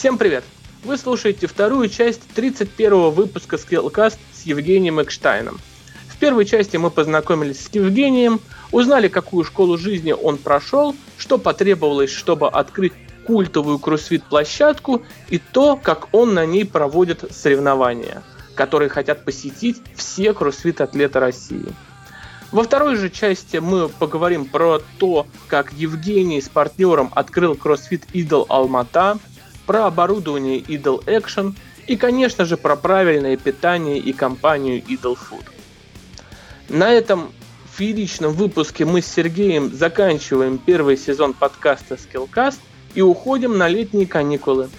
Всем привет! Вы слушаете вторую часть 31 выпуска Skillcast с Евгением Экштайном. В первой части мы познакомились с Евгением, узнали, какую школу жизни он прошел, что потребовалось, чтобы открыть культовую кроссфит-площадку и то, как он на ней проводит соревнования, которые хотят посетить все кроссфит-атлеты России. Во второй же части мы поговорим про то, как Евгений с партнером открыл CrossFit Idol Алмата, про оборудование Idle Action и, конечно же, про правильное питание и компанию Idle Food. На этом фееричном выпуске мы с Сергеем заканчиваем первый сезон подкаста Skillcast и уходим на летние каникулы.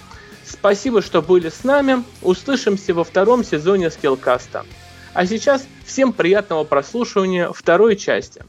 Спасибо, что были с нами. Услышимся во втором сезоне Skillcast. А сейчас всем приятного прослушивания второй части.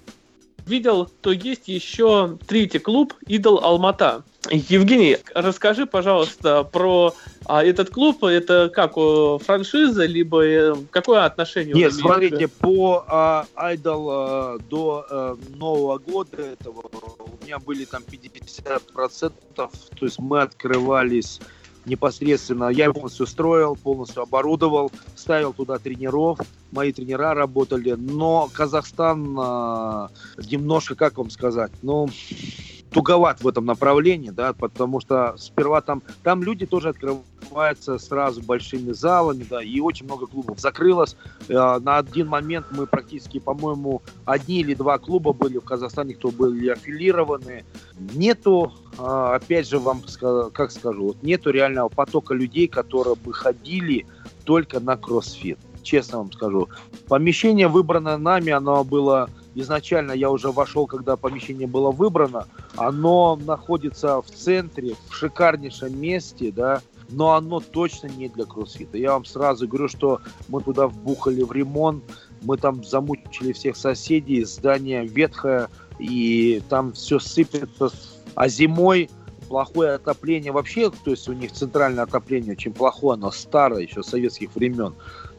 Видел, то есть еще третий клуб Идол Алмата. Евгений, расскажи, пожалуйста, про а, этот клуб. Это как франшиза, либо э, какое отношение? Нет, смотрите, по а, Idol а, до а, Нового года этого у меня были там 50%, то есть мы открывались непосредственно, я полностью строил, полностью оборудовал, ставил туда тренеров, мои тренера работали, но Казахстан э, немножко, как вам сказать, ну, туговат в этом направлении, да, потому что сперва там, там люди тоже открываются сразу большими залами, да, и очень много клубов закрылось. Э, на один момент мы практически, по-моему, одни или два клуба были в Казахстане, кто были аффилированы. Нету, э, опять же, вам как скажу, нету реального потока людей, которые бы ходили только на кроссфит. Честно вам скажу. Помещение выбрано нами, оно было изначально я уже вошел, когда помещение было выбрано, оно находится в центре, в шикарнейшем месте, да, но оно точно не для кроссфита. Я вам сразу говорю, что мы туда вбухали в ремонт, мы там замучили всех соседей, здание ветхое, и там все сыпется. А зимой плохое отопление вообще, то есть у них центральное отопление очень плохое, оно старое, еще советских времен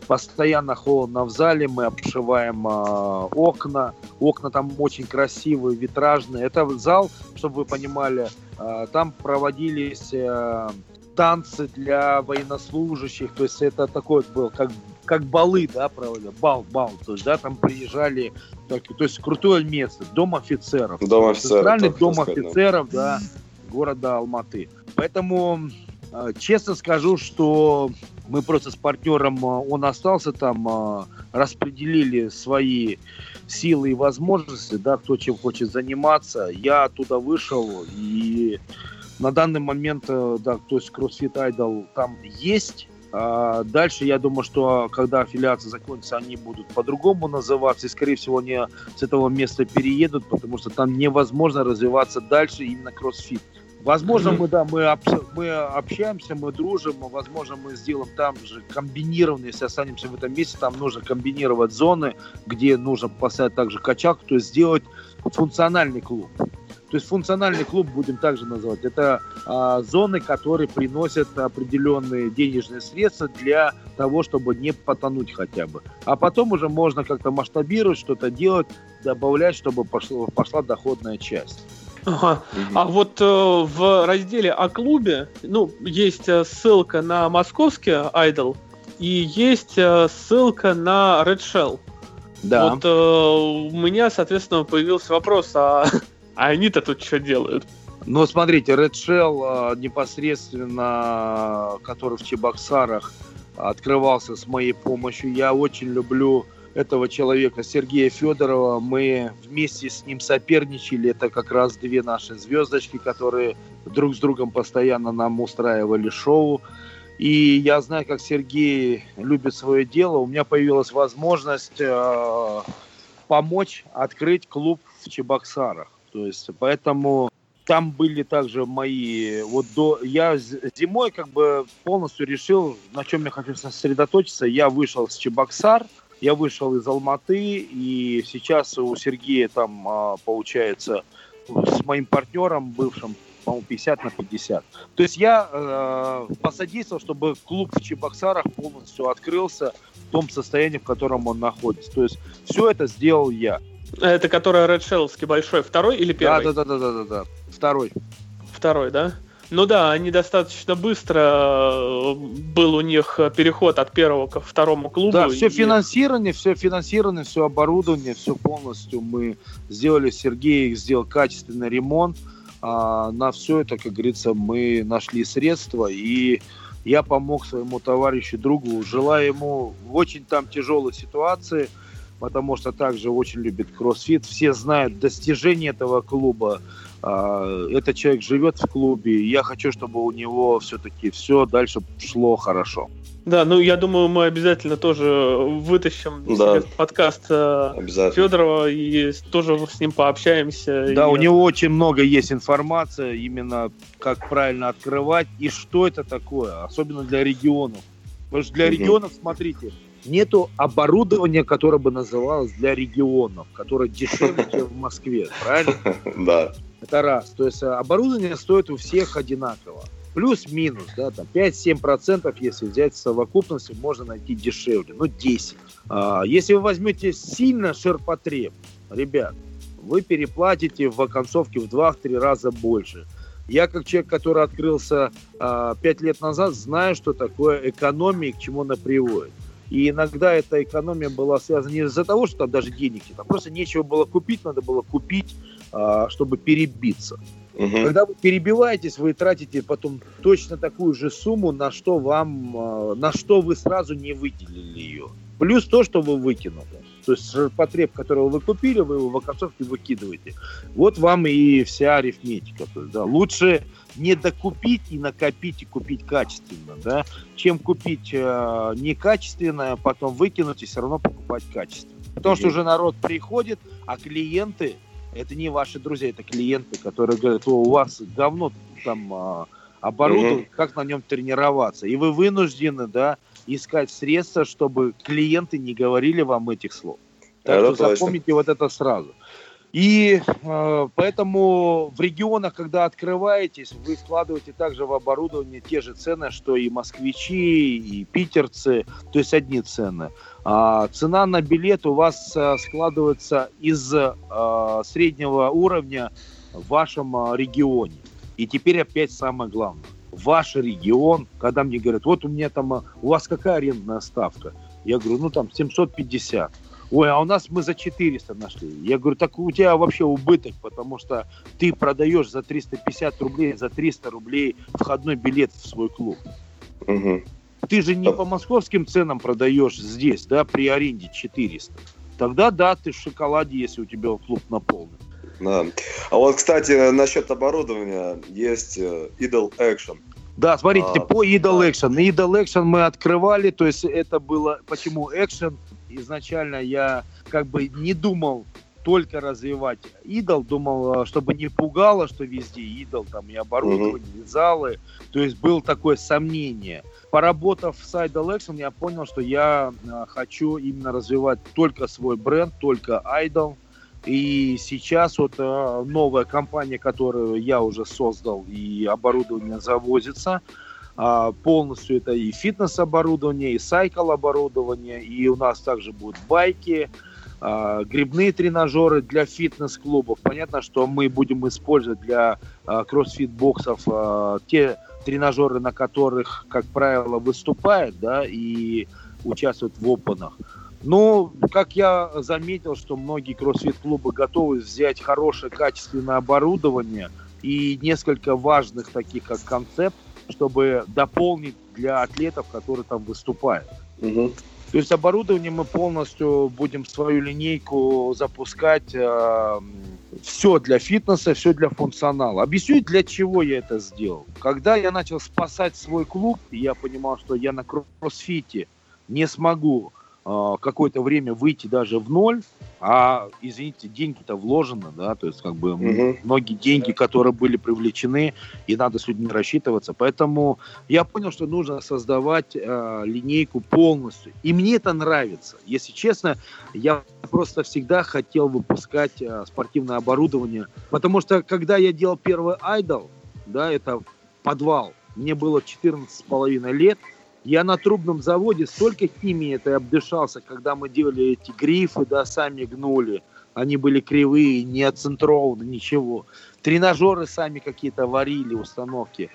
постоянно холодно в зале, мы обшиваем э, окна, окна там очень красивые, витражные. Это зал, чтобы вы понимали, э, там проводились э, танцы для военнослужащих, то есть это такой был, как как балы, да, проводили, бал, бал, то есть, да, там приезжали, так, то есть крутое место, дом офицеров. Дом офицеров. Центральный дом сказать, офицеров, да, города Алматы. Поэтому, честно скажу, что мы просто с партнером, а, он остался там, а, распределили свои силы и возможности, да, кто чем хочет заниматься. Я оттуда вышел, и на данный момент, э, да, то есть CrossFit Idol там есть. А дальше, я думаю, что когда аффилиация закончится, они будут по-другому называться, и, скорее всего, они с этого места переедут, потому что там невозможно развиваться дальше именно кроссфит. Возможно, мы, да, мы, мы общаемся, мы дружим, возможно, мы сделаем там же комбинированно, если останемся в этом месте, там нужно комбинировать зоны, где нужно поставить также качалку, то есть сделать функциональный клуб. То есть функциональный клуб будем также называть. Это а, зоны, которые приносят определенные денежные средства для того, чтобы не потонуть хотя бы. А потом уже можно как-то масштабировать, что-то делать, добавлять, чтобы пошло, пошла доходная часть. Ага. Угу. А вот э, в разделе о клубе, ну, есть э, ссылка на московский Idol и есть э, ссылка на Red Shell. Да. Вот э, у меня, соответственно, появился вопрос, а, а они-то тут что делают? Ну, смотрите, Red Shell э, непосредственно, который в Чебоксарах открывался с моей помощью. Я очень люблю этого человека, Сергея Федорова. Мы вместе с ним соперничали. Это как раз две наши звездочки, которые друг с другом постоянно нам устраивали шоу. И я знаю, как Сергей любит свое дело. У меня появилась возможность э, помочь открыть клуб в Чебоксарах. То есть, поэтому там были также мои... Вот до... Я зимой как бы полностью решил, на чем я хочу сосредоточиться. Я вышел с Чебоксар, я вышел из Алматы, и сейчас у Сергея там, а, получается, с моим партнером бывшим, по-моему, 50 на 50. То есть я э, посодействовал, чтобы клуб в Чебоксарах полностью открылся в том состоянии, в котором он находится. То есть все это сделал я. Это который Red Shellский большой, второй или первый? Да, да, да, да, да, да. Второй. Второй, да? Ну да, они достаточно быстро э, был у них переход от первого ко второму клубу. Да, все и... финансирование, все финансирование, все оборудование, все полностью мы сделали. Сергей сделал качественный ремонт. А на все это, как говорится, мы нашли средства и я помог своему товарищу, другу, желаю ему в очень там тяжелой ситуации, потому что также очень любит кроссфит. Все знают достижения этого клуба, этот человек живет в клубе, я хочу, чтобы у него все-таки все дальше шло хорошо. Да, ну я думаю, мы обязательно тоже вытащим да. подкаст Федорова и тоже с ним пообщаемся. Да, и... у него очень много есть информации, именно как правильно открывать и что это такое, особенно для регионов. Потому что для угу. регионов, смотрите, нету оборудования, которое бы называлось для регионов, которое дешевле, чем в Москве, правильно? Да. Это раз. То есть э, оборудование стоит у всех одинаково. Плюс-минус, да, там 5-7%, если взять совокупности, можно найти дешевле, ну 10. А, если вы возьмете сильно ширпотреб, ребят, вы переплатите в оконцовке в 2-3 раза больше. Я, как человек, который открылся а, 5 лет назад, знаю, что такое экономия и к чему она приводит. И иногда эта экономия была связана не из-за того, что там даже денег а просто нечего было купить, надо было купить чтобы перебиться. Угу. Когда вы перебиваетесь, вы тратите потом точно такую же сумму, на что вам, а, на что вы сразу не выделили ее. Плюс то, что вы выкинули. То есть потреб, которого вы купили, вы его в оконцовке выкидываете. Вот вам и вся арифметика. То есть, да, лучше не докупить и накопить и купить качественно, да, чем купить э, некачественное, а потом выкинуть и все равно покупать качественно. Потому что уже народ приходит, а клиенты это не ваши друзья, это клиенты, которые говорят, у вас говно там а, оборудовано, угу. как на нем тренироваться. И вы вынуждены, да, искать средства, чтобы клиенты не говорили вам этих слов. Так это что точно. запомните вот это сразу. И э, поэтому в регионах, когда открываетесь, вы вкладываете также в оборудование те же цены, что и москвичи, и питерцы, то есть одни цены. А, цена на билет у вас а, складывается из а, среднего уровня в вашем а, регионе. И теперь опять самое главное. Ваш регион, когда мне говорят, вот у меня там, а, у вас какая арендная ставка? Я говорю, ну там 750. Ой, а у нас мы за 400 нашли. Я говорю, так у тебя вообще убыток, потому что ты продаешь за 350 рублей, за 300 рублей входной билет в свой клуб. Угу. Ты же не по московским ценам продаешь здесь, да, при аренде 400. Тогда да, ты в шоколаде, если у тебя клуб наполнен. Да. А вот, кстати, насчет оборудования есть э, Idol Action. Да, смотрите, а, по Idol. Action. Idol Action мы открывали, то есть это было... Почему Action? Изначально я как бы не думал только развивать идол, думал, э, чтобы не пугало, что везде идол, там и оборудование, угу. и залы. То есть было такое сомнение. Поработав с Idol Action, я понял, что я э, хочу именно развивать только свой бренд, только Idol. И сейчас вот э, новая компания, которую я уже создал, и оборудование завозится, полностью это и фитнес-оборудование, и сайкл-оборудование, и у нас также будут байки, а, грибные тренажеры для фитнес-клубов. Понятно, что мы будем использовать для а, кроссфит-боксов а, те тренажеры, на которых, как правило, выступают, да, и участвуют в опенах. Но, как я заметил, что многие кроссфит-клубы готовы взять хорошее качественное оборудование и несколько важных таких, как концепт, чтобы дополнить для атлетов, которые там выступают. Угу. То есть оборудование мы полностью будем свою линейку запускать э, все для фитнеса, все для функционала. Объясню, для чего я это сделал. Когда я начал спасать свой клуб, я понимал, что я на кроссфите не смогу какое-то время выйти даже в ноль, а, извините, деньги-то вложены, да, то есть как бы угу. многие деньги, которые были привлечены, и надо с людьми рассчитываться. Поэтому я понял, что нужно создавать э, линейку полностью. И мне это нравится. Если честно, я просто всегда хотел выпускать э, спортивное оборудование, потому что когда я делал первый айдол, да, это подвал, мне было 14 с половиной лет, я на трубном заводе столько химии это обдышался, когда мы делали эти грифы, да, сами гнули. Они были кривые, не оцентрованы, ничего. Тренажеры сами какие-то варили, установки.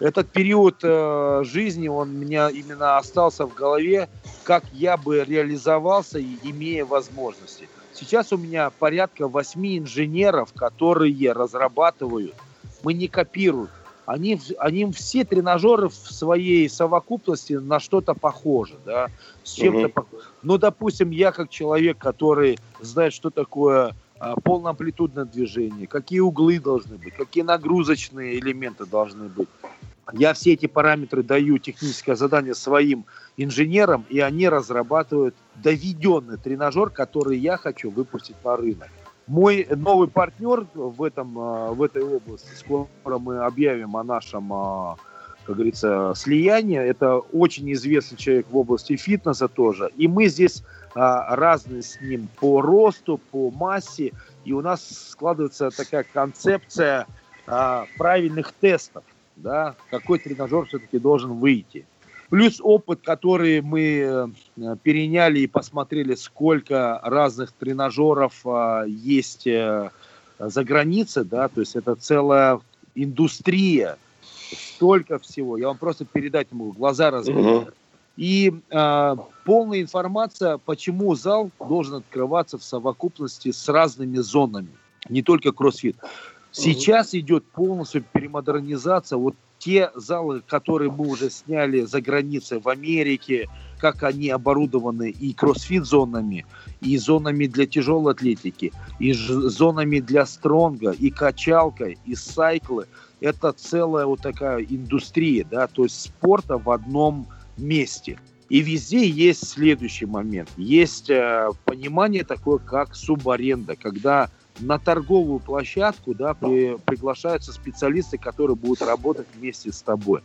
Этот период э, жизни, он у меня именно остался в голове, как я бы реализовался, имея возможности. Сейчас у меня порядка восьми инженеров, которые разрабатывают. Мы не копируем они, они все тренажеры в своей совокупности на что-то похожи, да, с чем-то угу. похожи. Но, допустим, я как человек, который знает, что такое а, полноамплитудное движение, какие углы должны быть, какие нагрузочные элементы должны быть. Я все эти параметры даю техническое задание своим инженерам, и они разрабатывают доведенный тренажер, который я хочу выпустить на рынок. Мой новый партнер в, этом, а, в этой области, скоро мы объявим о нашем, а, как говорится, слиянии. Это очень известный человек в области фитнеса тоже. И мы здесь а, разные с ним по росту, по массе. И у нас складывается такая концепция правильных тестов. Да, какой тренажер все-таки должен выйти. Плюс опыт, который мы э, переняли и посмотрели, сколько разных тренажеров а, есть э, за границей, да, то есть это целая индустрия, столько всего. Я вам просто передать могу, глаза разбить. Угу. И э, полная информация, почему зал должен открываться в совокупности с разными зонами, не только кроссфит. Сейчас идет полностью перемодернизация. Вот те залы, которые мы уже сняли за границей в Америке, как они оборудованы и кроссфит-зонами, и зонами для тяжелой атлетики, и зонами для стронга, и качалкой, и сайклы. Это целая вот такая индустрия, да, то есть спорта в одном месте. И везде есть следующий момент. Есть э, понимание такое, как субаренда, когда на торговую площадку да, при, приглашаются специалисты, которые будут работать вместе с тобой.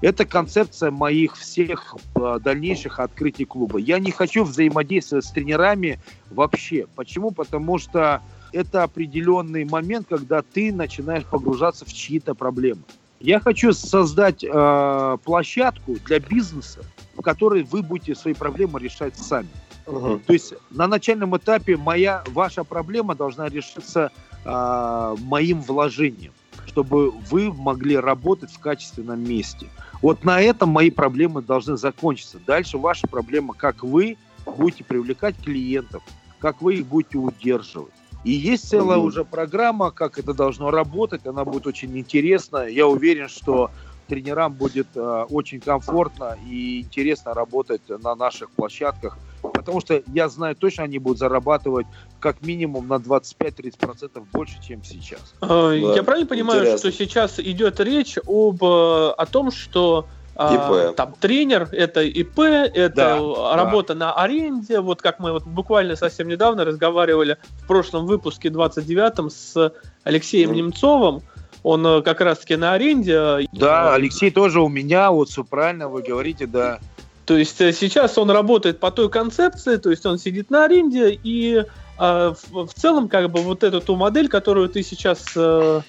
Это концепция моих всех э, дальнейших открытий клуба. Я не хочу взаимодействовать с тренерами вообще. Почему? Потому что это определенный момент, когда ты начинаешь погружаться в чьи-то проблемы. Я хочу создать э, площадку для бизнеса, в которой вы будете свои проблемы решать сами. Угу. То есть на начальном этапе моя, ваша проблема должна решиться э, моим вложением, чтобы вы могли работать в качественном месте. Вот на этом мои проблемы должны закончиться. Дальше ваша проблема, как вы будете привлекать клиентов, как вы их будете удерживать. И есть целая угу. уже программа, как это должно работать. Она будет очень интересна. Я уверен, что тренерам будет э, очень комфортно и интересно работать на наших площадках Потому что я знаю точно, они будут зарабатывать как минимум на 25-30% больше, чем сейчас. А, я правильно понимаю, Интересно. что сейчас идет речь об, э, о том, что а, ИП. Там тренер, это ИП, это да, работа да. на аренде. Вот как мы вот буквально совсем недавно разговаривали в прошлом выпуске 29-м с Алексеем mm. Немцовым. Он э, как раз-таки на аренде. Да, Алексей тоже у меня, вот все правильно вы говорите, да. То есть э, сейчас он работает по той концепции, то есть он сидит на аренде, и э, в, в целом как бы вот эту ту модель, которую ты сейчас э,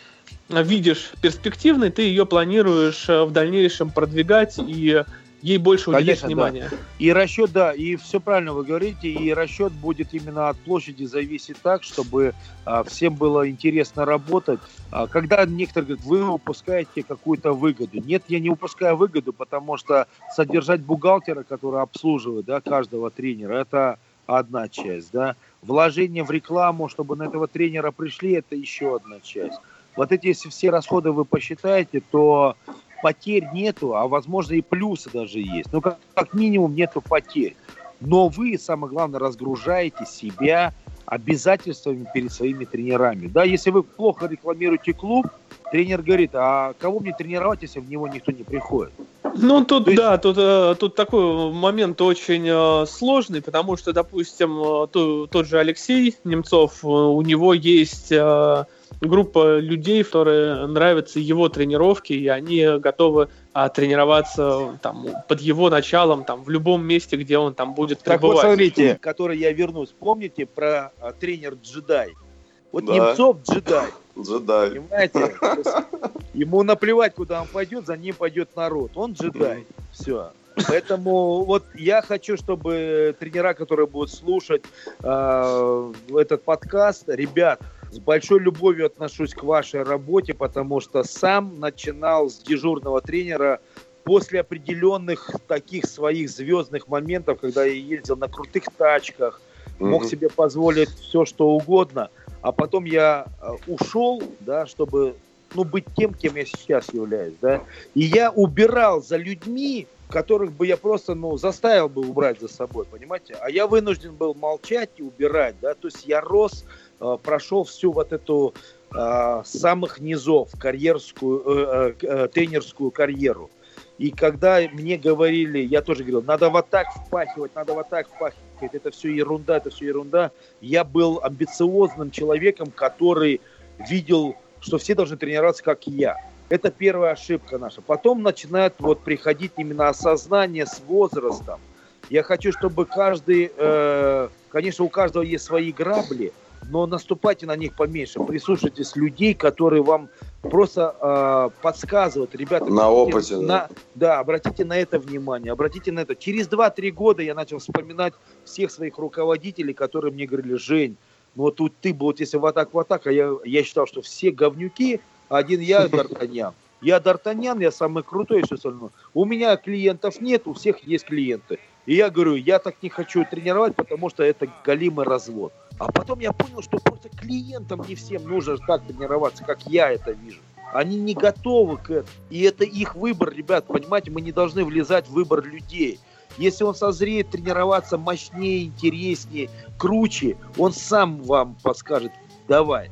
видишь перспективной, ты ее планируешь э, в дальнейшем продвигать и ей больше уделять Конечно, внимания. Да. И расчет, да, и все правильно вы говорите, и расчет будет именно от площади зависеть так, чтобы а, всем было интересно работать. А, когда некоторые говорят, вы упускаете какую-то выгоду. Нет, я не упускаю выгоду, потому что содержать бухгалтера, который обслуживает да, каждого тренера, это одна часть, да. Вложение в рекламу, чтобы на этого тренера пришли, это еще одна часть. Вот эти, если все расходы вы посчитаете, то потерь нету, а возможно и плюсы даже есть. Ну, как, как минимум нету потерь. Но вы, самое главное, разгружаете себя обязательствами перед своими тренерами. Да, если вы плохо рекламируете клуб, тренер говорит, а кого мне тренировать, если в него никто не приходит? Ну, тут, есть... да, тут, э, тут такой момент очень э, сложный, потому что, допустим, э, то, тот же Алексей Немцов, у него есть группа людей, которые нравятся его тренировки, и они готовы а, тренироваться там, под его началом там, в любом месте, где он там будет так пребывать. Так вот, смотрите, который я вернусь, помните про а, тренер джедай? Вот да. Немцов джедай. Джедай. Понимаете? Ему наплевать, куда он пойдет, за ним пойдет народ. Он джедай. Все. Поэтому вот я хочу, чтобы тренера, которые будут слушать э, этот подкаст, ребят, с большой любовью отношусь к вашей работе, потому что сам начинал с дежурного тренера после определенных таких своих звездных моментов, когда я ездил на крутых тачках, mm-hmm. мог себе позволить все, что угодно, а потом я э, ушел, да, чтобы ну, быть тем, кем я сейчас являюсь, да, и я убирал за людьми, которых бы я просто, ну, заставил бы убрать за собой, понимаете? А я вынужден был молчать и убирать, да, то есть я рос прошел всю вот эту э, самых низов карьерскую, э, э, тренерскую карьеру. И когда мне говорили, я тоже говорил, надо вот так впахивать, надо вот так впахивать, это все ерунда, это все ерунда. Я был амбициозным человеком, который видел, что все должны тренироваться, как я. Это первая ошибка наша. Потом начинает вот приходить именно осознание с возрастом. Я хочу, чтобы каждый, э, конечно, у каждого есть свои грабли, но наступайте на них поменьше. Прислушайтесь людей, которые вам просто э, подсказывают, ребята. На опыте. На, да. да, обратите на это внимание, обратите на это. Через 2-3 года я начал вспоминать всех своих руководителей, которые мне говорили, Жень, ну вот тут ты был, вот если вот так, вот так, а я, я считал, что все говнюки, один я, Д'Артаньян. Я Д'Артаньян, я самый крутой и все остальное. У меня клиентов нет, у всех есть клиенты. И я говорю, я так не хочу тренировать, потому что это галимый развод. А потом я понял, что просто клиентам не всем нужно так тренироваться, как я это вижу. Они не готовы к этому. И это их выбор, ребят. Понимаете, мы не должны влезать в выбор людей. Если он созреет тренироваться мощнее, интереснее, круче, он сам вам подскажет, давай,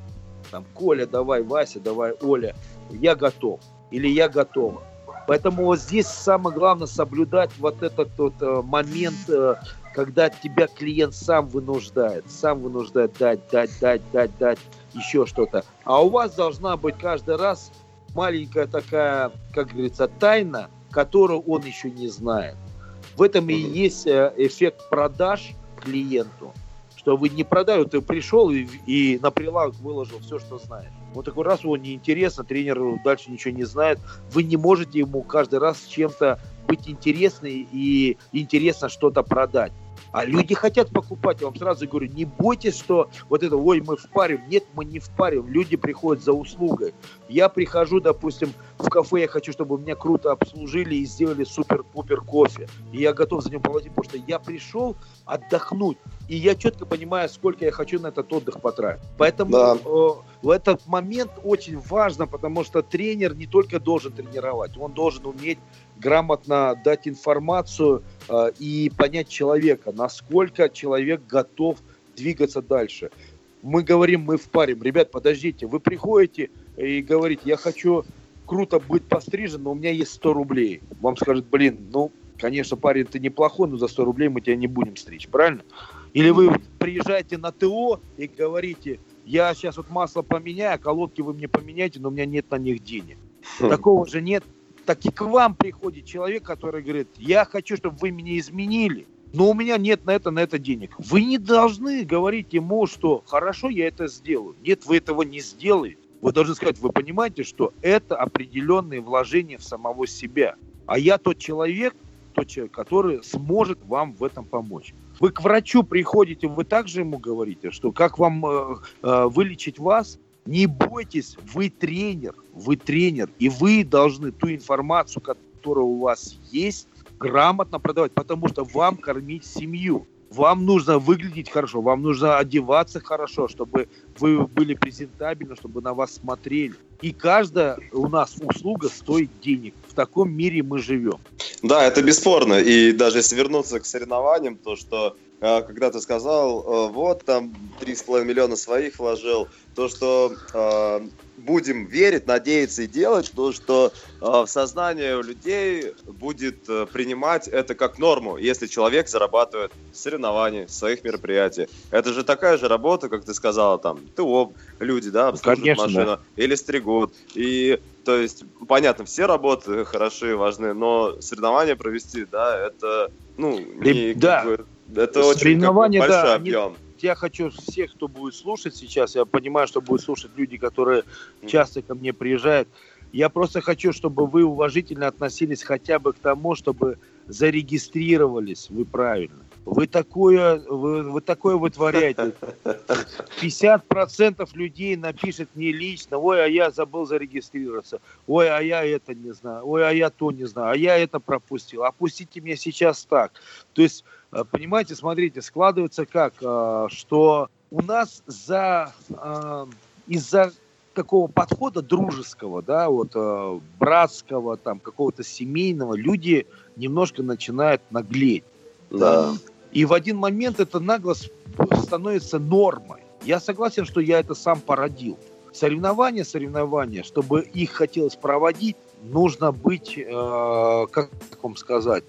там, Коля, давай, Вася, давай, Оля, я готов. Или я готова. Поэтому вот здесь самое главное соблюдать вот этот вот э, момент э, когда тебя клиент сам вынуждает, сам вынуждает дать, дать, дать, дать, дать еще что-то. А у вас должна быть каждый раз маленькая такая, как говорится, тайна, которую он еще не знает. В этом и есть э, эффект продаж клиенту, что вы не продали, ты пришел и, и на прилавок выложил все, что знаешь. Вот такой раз его неинтересно, тренер дальше ничего не знает, вы не можете ему каждый раз чем-то быть интересной и интересно что-то продать. А люди хотят покупать. Я вам сразу говорю, не бойтесь, что вот это, ой, мы впарим. Нет, мы не впарим. Люди приходят за услугой. Я прихожу, допустим, в кафе, я хочу, чтобы меня круто обслужили и сделали супер-пупер кофе. И я готов за ним платить, потому что я пришел отдохнуть. И я четко понимаю, сколько я хочу на этот отдых потратить. Поэтому да. э, в этот момент очень важно, потому что тренер не только должен тренировать, он должен уметь грамотно дать информацию э, и понять человека, насколько человек готов двигаться дальше. Мы говорим, мы впарим. Ребят, подождите, вы приходите и говорите, я хочу круто быть пострижен, но у меня есть 100 рублей. Вам скажет, блин, ну, конечно, парень, ты неплохой, но за 100 рублей мы тебя не будем стричь, правильно? Или вы приезжаете на ТО и говорите, я сейчас вот масло поменяю, а колодки вы мне поменяете, но у меня нет на них денег. Хм. Такого же нет так и к вам приходит человек, который говорит, я хочу, чтобы вы меня изменили, но у меня нет на это, на это денег. Вы не должны говорить ему, что хорошо, я это сделаю. Нет, вы этого не сделаете. Вы должны сказать, вы понимаете, что это определенные вложения в самого себя. А я тот человек, тот человек, который сможет вам в этом помочь. Вы к врачу приходите, вы также ему говорите, что как вам э, э, вылечить вас, не бойтесь, вы тренер, вы тренер, и вы должны ту информацию, которая у вас есть, грамотно продавать, потому что вам кормить семью. Вам нужно выглядеть хорошо, вам нужно одеваться хорошо, чтобы вы были презентабельны, чтобы на вас смотрели. И каждая у нас услуга стоит денег. В таком мире мы живем. Да, это бесспорно. И даже если вернуться к соревнованиям, то что когда ты сказал, вот там 3,5 миллиона своих вложил, то, что будем верить, надеяться и делать, то, что э, в сознании людей будет э, принимать это как норму, если человек зарабатывает соревнований, своих мероприятий. Это же такая же работа, как ты сказала, там, ТО, люди, да, обслуживают Конечно, машину, да. или стригут. И, то есть, понятно, все работы хороши, важны, но соревнования провести, да, это, ну, не, да. Как бы, это очень бы, большой да, объем. Они я хочу всех, кто будет слушать сейчас, я понимаю, что будут слушать люди, которые часто ко мне приезжают, я просто хочу, чтобы вы уважительно относились хотя бы к тому, чтобы зарегистрировались вы правильно. Вы такое, вы, вы такое вытворяете. 50% людей напишет мне лично, ой, а я забыл зарегистрироваться, ой, а я это не знаю, ой, а я то не знаю, а я это пропустил. Опустите меня сейчас так. То есть понимаете, смотрите, складывается как, э, что у нас за э, из-за такого подхода дружеского, да, вот братского, там какого-то семейного, люди немножко начинают наглеть. Да. И в один момент это наглость становится нормой. Я согласен, что я это сам породил. Соревнования, соревнования, чтобы их хотелось проводить, нужно быть, э, как вам сказать,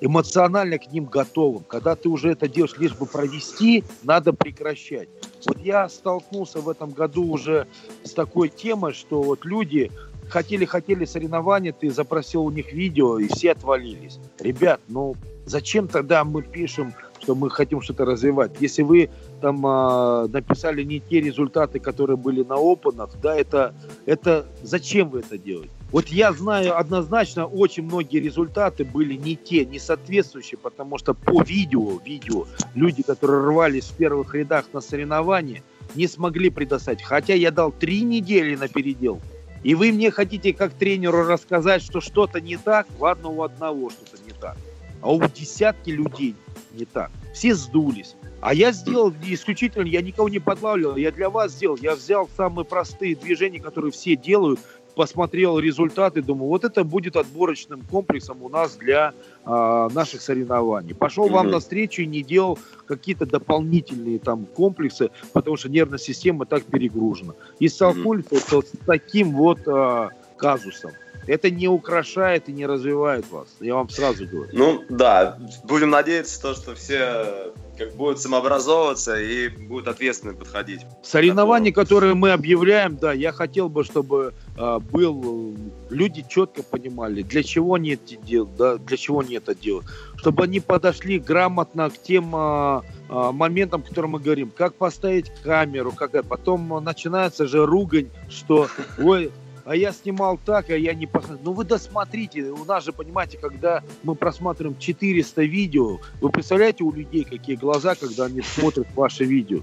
эмоционально к ним готовым. Когда ты уже это делаешь лишь бы провести, надо прекращать. Вот я столкнулся в этом году уже с такой темой, что вот люди хотели-хотели соревнования, ты запросил у них видео, и все отвалились. Ребят, ну зачем тогда мы пишем, что мы хотим что-то развивать? Если вы там э, написали не те результаты, которые были на опенах, да, это, это зачем вы это делаете? Вот я знаю однозначно, очень многие результаты были не те, не соответствующие, потому что по видео, видео, люди, которые рвались в первых рядах на соревнования, не смогли предоставить. Хотя я дал три недели на передел. И вы мне хотите как тренеру рассказать, что что-то не так? Ладно, у одного что-то не так. А у десятки людей не так. Все сдулись. А я сделал исключительно, я никого не подлавливал, я для вас сделал. Я взял самые простые движения, которые все делают, посмотрел результаты, думаю, вот это будет отборочным комплексом у нас для э, наших соревнований. Пошел mm-hmm. вам навстречу и не делал какие-то дополнительные там комплексы, потому что нервная система так перегружена. И столкнулись mm-hmm. вот, с таким вот э, казусом. Это не украшает и не развивает вас. Я вам сразу говорю. Ну да, будем надеяться, то, что все как будут самообразовываться и будут ответственно подходить. Соревнования, которые мы объявляем, да, я хотел бы, чтобы э, был люди четко понимали, для чего они это делают, да, для чего они это делают, чтобы они подошли грамотно к тем э, моментам, о которых мы говорим, как поставить камеру, как потом начинается же ругань, что, ой, а я снимал так, а я не посмотрел. Ну вы досмотрите, у нас же, понимаете, когда мы просматриваем 400 видео, вы представляете у людей какие глаза, когда они смотрят ваши видео?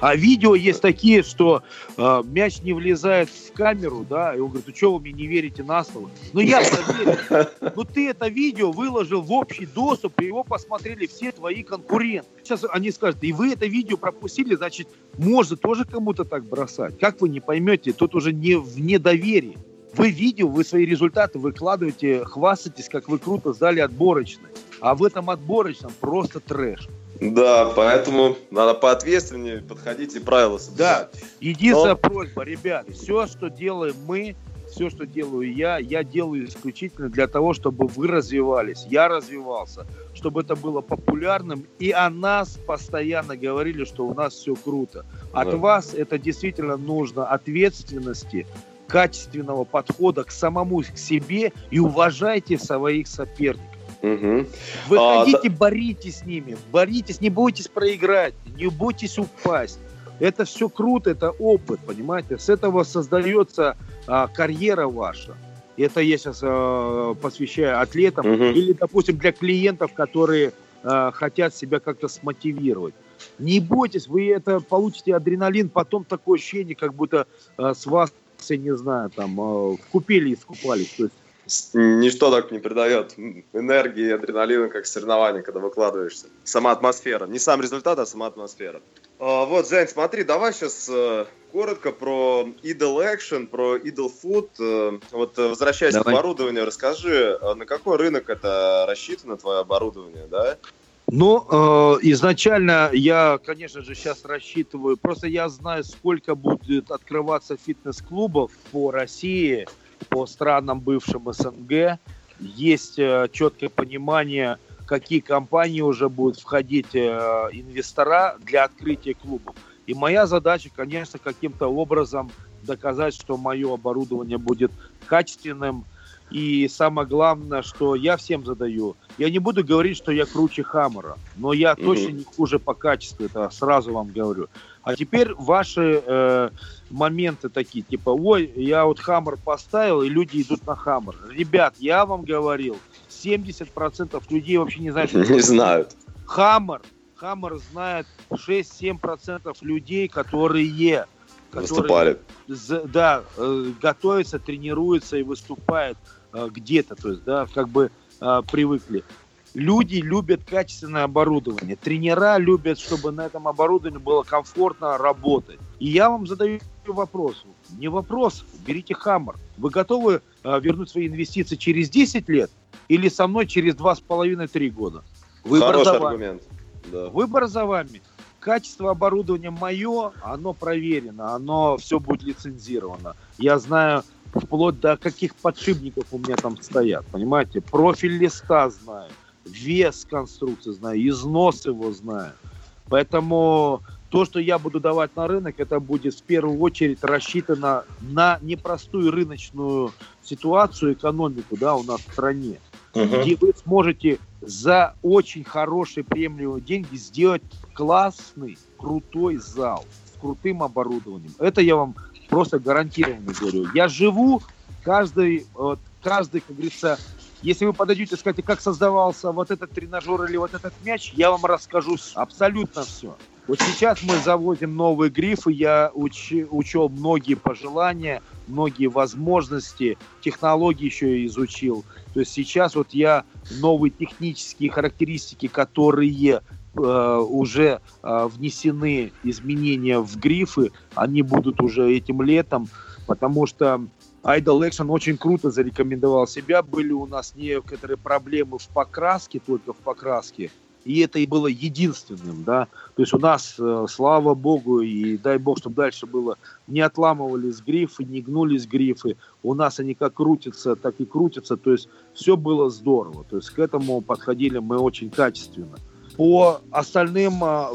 А видео есть такие, что э, мяч не влезает в камеру, да, и он говорит, ну что вы мне не верите на слово? Ну я верю. Ну ты это видео выложил в общий доступ, и его посмотрели все твои конкуренты. Сейчас они скажут, и вы это видео пропустили, значит, можно тоже кому-то так бросать. Как вы не поймете, тут уже не в недоверии. Вы видео, вы свои результаты выкладываете, хвастаетесь, как вы круто сдали отборочный. А в этом отборочном просто трэш. Да, поэтому надо поответственнее подходить и правила соблюдать. Да, единственная Но... просьба, ребят, все, что делаем мы, все, что делаю я, я делаю исключительно для того, чтобы вы развивались, я развивался, чтобы это было популярным, и о нас постоянно говорили, что у нас все круто. От да. вас это действительно нужно ответственности, качественного подхода к самому к себе и уважайте своих соперников. Угу. Выходите, а, боритесь с ними, боритесь, не бойтесь проиграть, не бойтесь упасть. Это все круто, это опыт, понимаете? С этого создается а, карьера ваша. Это я сейчас а, посвящаю атлетам угу. или, допустим, для клиентов, которые а, хотят себя как-то смотивировать. Не бойтесь, вы это получите адреналин, потом такое ощущение, как будто а, с вас, я не знаю, там а, купили и скупались. То есть ничто так не придает энергии и адреналина, как соревнование, когда выкладываешься. Сама атмосфера. Не сам результат, а сама атмосфера. А, вот, Зайн, смотри, давай сейчас э, коротко про Idle Action, про Idle Food. Э, вот э, возвращаясь давай. к оборудованию, расскажи, на какой рынок это рассчитано, твое оборудование, да? Ну, э, изначально я, конечно же, сейчас рассчитываю, просто я знаю, сколько будет открываться фитнес-клубов по России, по странам бывшим СНГ. Есть э, четкое понимание, какие компании уже будут входить э, инвестора для открытия клубов. И моя задача, конечно, каким-то образом доказать, что мое оборудование будет качественным. И самое главное, что я всем задаю. Я не буду говорить, что я круче Хаммера, но я mm-hmm. точно не хуже по качеству, это сразу вам говорю. А теперь ваши э, моменты такие, типа, ой, я вот Хаммер поставил, и люди идут на Хаммер. Ребят, я вам говорил, 70% людей вообще не знают, Не знают. Хаммер, Хаммер знает 6-7% людей, которые выступали. Да, э, готовятся, тренируются и выступают э, где-то, то есть, да, как бы э, привыкли. Люди любят качественное оборудование. Тренера любят, чтобы на этом оборудовании было комфортно работать. И я вам задаю вопрос. Не вопрос, берите Хаммер. Вы готовы э, вернуть свои инвестиции через 10 лет или со мной через 2,5-3 года? Выбор Хороший за вами. аргумент. Да. Выбор за вами. Качество оборудования мое, оно проверено, оно все будет лицензировано. Я знаю вплоть до каких подшипников у меня там стоят, понимаете? Профиль листа знаю, вес конструкции знаю, износ его знаю. Поэтому то, что я буду давать на рынок, это будет в первую очередь рассчитано на непростую рыночную ситуацию, экономику да, у нас в стране, uh-huh. где вы сможете за очень хорошие приемлемые деньги сделать классный, крутой зал с крутым оборудованием. Это я вам просто гарантированно говорю. Я живу каждый, каждый, как говорится, если вы подойдете и скажете, как создавался вот этот тренажер или вот этот мяч, я вам расскажу абсолютно все. Вот сейчас мы заводим новые грифы, я учи, учел многие пожелания, многие возможности, технологии еще изучил. То есть сейчас вот я новые технические характеристики, которые э, уже э, внесены изменения в грифы, они будут уже этим летом, потому что Idol Action очень круто зарекомендовал себя. Были у нас некоторые проблемы в покраске, только в покраске. И это и было единственным, да. То есть у нас, э, слава богу, и дай бог, чтобы дальше было, не отламывались грифы, не гнулись грифы. У нас они как крутятся, так и крутятся. То есть все было здорово. То есть к этому подходили мы очень качественно. По остальным э,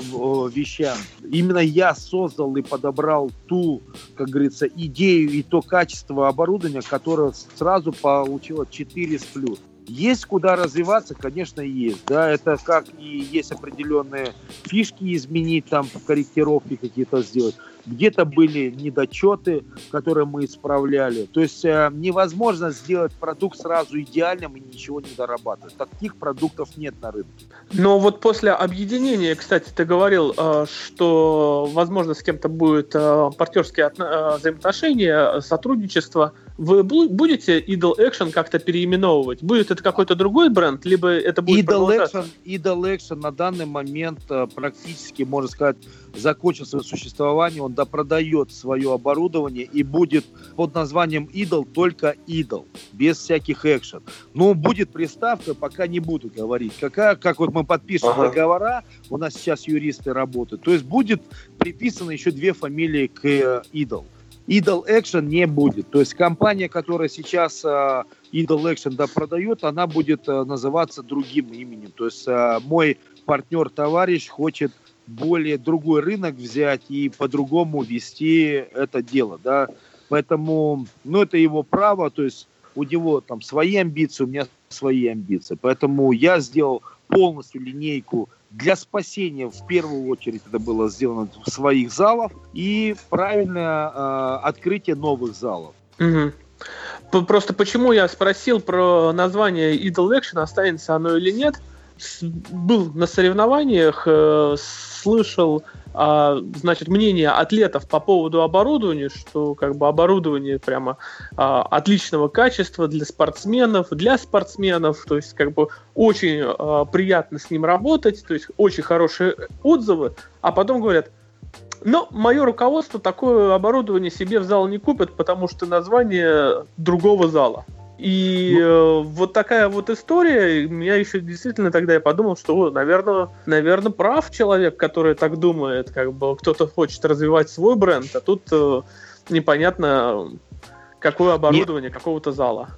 вещам, именно я создал и подобрал ту, как говорится, идею и то качество оборудования, которое сразу получило 4 с плюс. Есть куда развиваться, конечно, есть. Да, это как и есть определенные фишки изменить, там корректировки какие-то сделать. Где-то были недочеты, которые мы исправляли. То есть э, невозможно сделать продукт сразу идеальным и ничего не дорабатывать. Таких продуктов нет на рынке. Но вот после объединения, кстати, ты говорил, э, что, возможно, с кем-то будет э, партнерские отно- э, взаимоотношения, сотрудничество. Вы будете Idol Action как-то переименовывать? Будет это какой-то другой бренд, либо это будет Idol Action, Idol Action на данный момент э, практически, можно сказать, закончил свое существование. Он допродает свое оборудование и будет под названием Idol только Idol, без всяких экшен. Но будет приставка, пока не буду говорить. Какая, как вот мы подпишем ага. договора, у нас сейчас юристы работают, то есть будет приписано еще две фамилии к э, Idol. Idol Action не будет. То есть компания, которая сейчас uh, Idol Action да, продает, она будет uh, называться другим именем. То есть мой партнер-товарищ хочет более другой рынок взять и по-другому вести это дело, да. Поэтому, ну, это его право, то есть у него там свои амбиции, у меня свои амбиции. Поэтому я сделал полностью линейку для спасения, в первую очередь, это было сделано своих залов и правильное э, открытие новых залов. Угу. Просто почему я спросил про название Idol Action, останется оно или нет. Был на соревнованиях, э, слышал а, значит, мнение атлетов по поводу оборудования, что как бы оборудование прямо а, отличного качества для спортсменов, для спортсменов, то есть как бы очень а, приятно с ним работать, то есть очень хорошие отзывы, а потом говорят, но мое руководство такое оборудование себе в зал не купит, потому что название другого зала. И ну, э, вот такая вот история, я еще действительно тогда я подумал, что, наверное, наверное, прав человек, который так думает, как бы кто-то хочет развивать свой бренд, а тут э, непонятно, какое оборудование Нет. какого-то зала.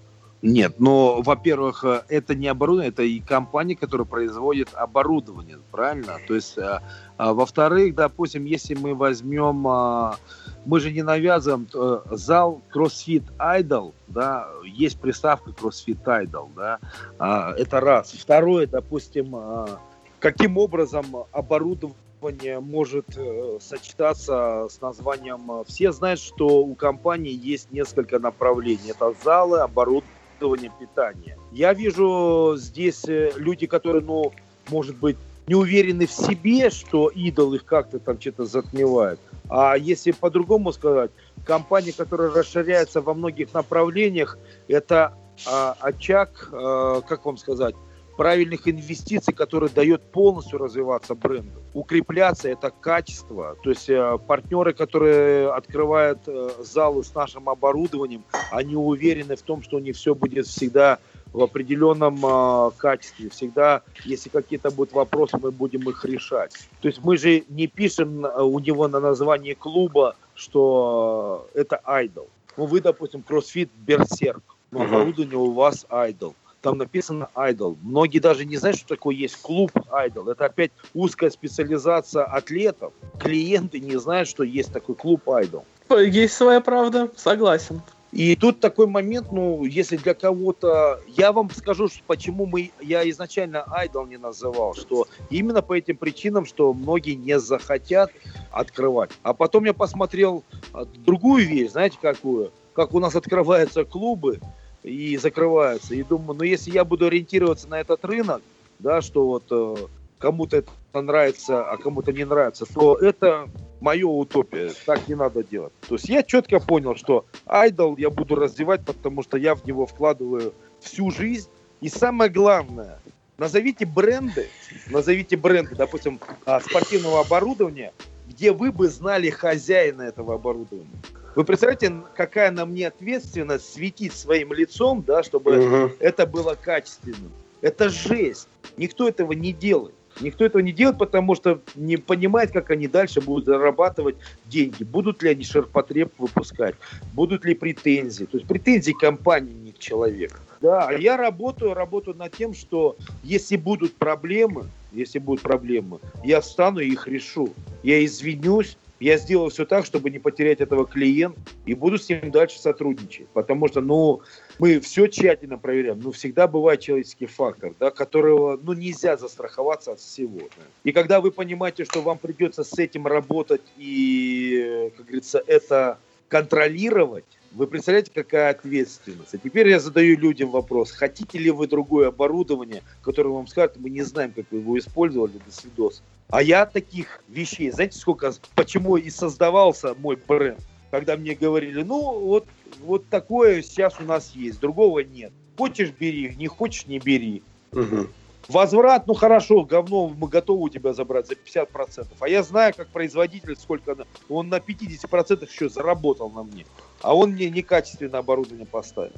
Нет, но, во-первых, э, это не оборудование, это и компания, которая производит оборудование, правильно? То есть, а, а, во-вторых, допустим, если мы возьмем, а, мы же не навязываем а, зал CrossFit Idol, да, есть приставка CrossFit Idol, да, а, это раз. Второе, допустим, а, каким образом оборудование может э, сочетаться с названием. Все знают, что у компании есть несколько направлений. Это залы, оборудование оборудование питания. Я вижу здесь э, люди, которые, ну, может быть, не уверены в себе, что идол их как-то там что-то затмевает. А если по-другому сказать, компания, которая расширяется во многих направлениях, это а, очаг, а, как вам сказать, правильных инвестиций, которые дает полностью развиваться бренду. Укрепляться это качество. То есть э, партнеры, которые открывают э, залы с нашим оборудованием, они уверены в том, что у них все будет всегда в определенном э, качестве. Всегда, если какие-то будут вопросы, мы будем их решать. То есть мы же не пишем у него на названии клуба, что э, это айдол. Ну, вы, допустим, кроссфит Берсерк, но оборудование у вас айдол там написано Idol. Многие даже не знают, что такое есть клуб Idol. Это опять узкая специализация атлетов. Клиенты не знают, что есть такой клуб Idol. Есть своя правда, согласен. И тут такой момент, ну, если для кого-то... Я вам скажу, что почему мы, я изначально Idol не называл, что именно по этим причинам, что многие не захотят открывать. А потом я посмотрел а, другую вещь, знаете, какую? Как у нас открываются клубы, и закрываются. И думаю, ну если я буду ориентироваться на этот рынок, да, что вот э, кому-то это нравится, а кому-то не нравится, то это мое утопия. Так не надо делать. То есть я четко понял, что айдол я буду развивать, потому что я в него вкладываю всю жизнь. И самое главное, назовите бренды, назовите бренды, допустим, а, спортивного оборудования, где вы бы знали хозяина этого оборудования. Вы представляете, какая на мне ответственность светить своим лицом, да, чтобы угу. это было качественным. Это жесть. Никто этого не делает. Никто этого не делает, потому что не понимает, как они дальше будут зарабатывать деньги. Будут ли они ширпотреб выпускать, будут ли претензии. То есть претензии компании, не к человеку. Да, а я работаю, работаю над тем, что если будут проблемы, если будут проблемы, я встану и их решу. Я извинюсь, я сделаю все так, чтобы не потерять этого клиента и буду с ним дальше сотрудничать. Потому что, ну, мы все тщательно проверяем, но всегда бывает человеческий фактор, да, которого, ну, нельзя застраховаться от всего. Да. И когда вы понимаете, что вам придется с этим работать и, как говорится, это контролировать, вы представляете, какая ответственность? А теперь я задаю людям вопрос. Хотите ли вы другое оборудование, которое вам скажут, мы не знаем, как вы его использовали, до свидос. А я таких вещей, знаете, сколько, почему и создавался мой бренд, когда мне говорили, ну, вот, вот такое сейчас у нас есть, другого нет. Хочешь, бери, не хочешь, не бери. Угу. Возврат, ну хорошо, говно мы готовы у тебя забрать за 50%. А я знаю, как производитель, сколько он на 50% еще заработал на мне. А он мне некачественное оборудование поставил.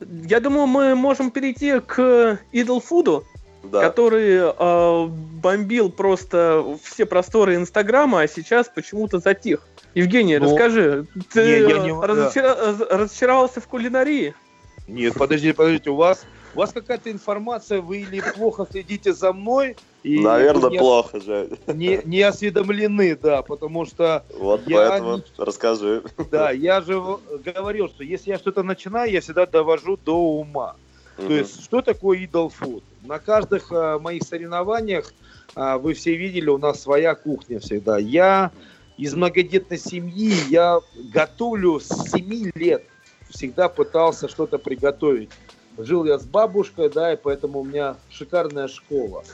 Я думаю, мы можем перейти к Food, да. который э, бомбил просто все просторы Инстаграма, а сейчас почему-то затих. Евгений, ну, расскажи, ты не, я не, разочар... да. разочаровался в кулинарии? Нет, подождите, подождите, у вас у вас какая-то информация, вы или плохо следите за мной, и Наверное, не, плохо же. Не, не осведомлены, да, потому что... Вот я, поэтому расскажи. Да, я же говорил, что если я что-то начинаю, я всегда довожу до ума. То есть, что такое food? На каждых а, моих соревнованиях, а, вы все видели, у нас своя кухня всегда. Я из многодетной семьи, я готовлю с 7 лет. Всегда пытался что-то приготовить. Жил я с бабушкой, да, и поэтому у меня шикарная школа.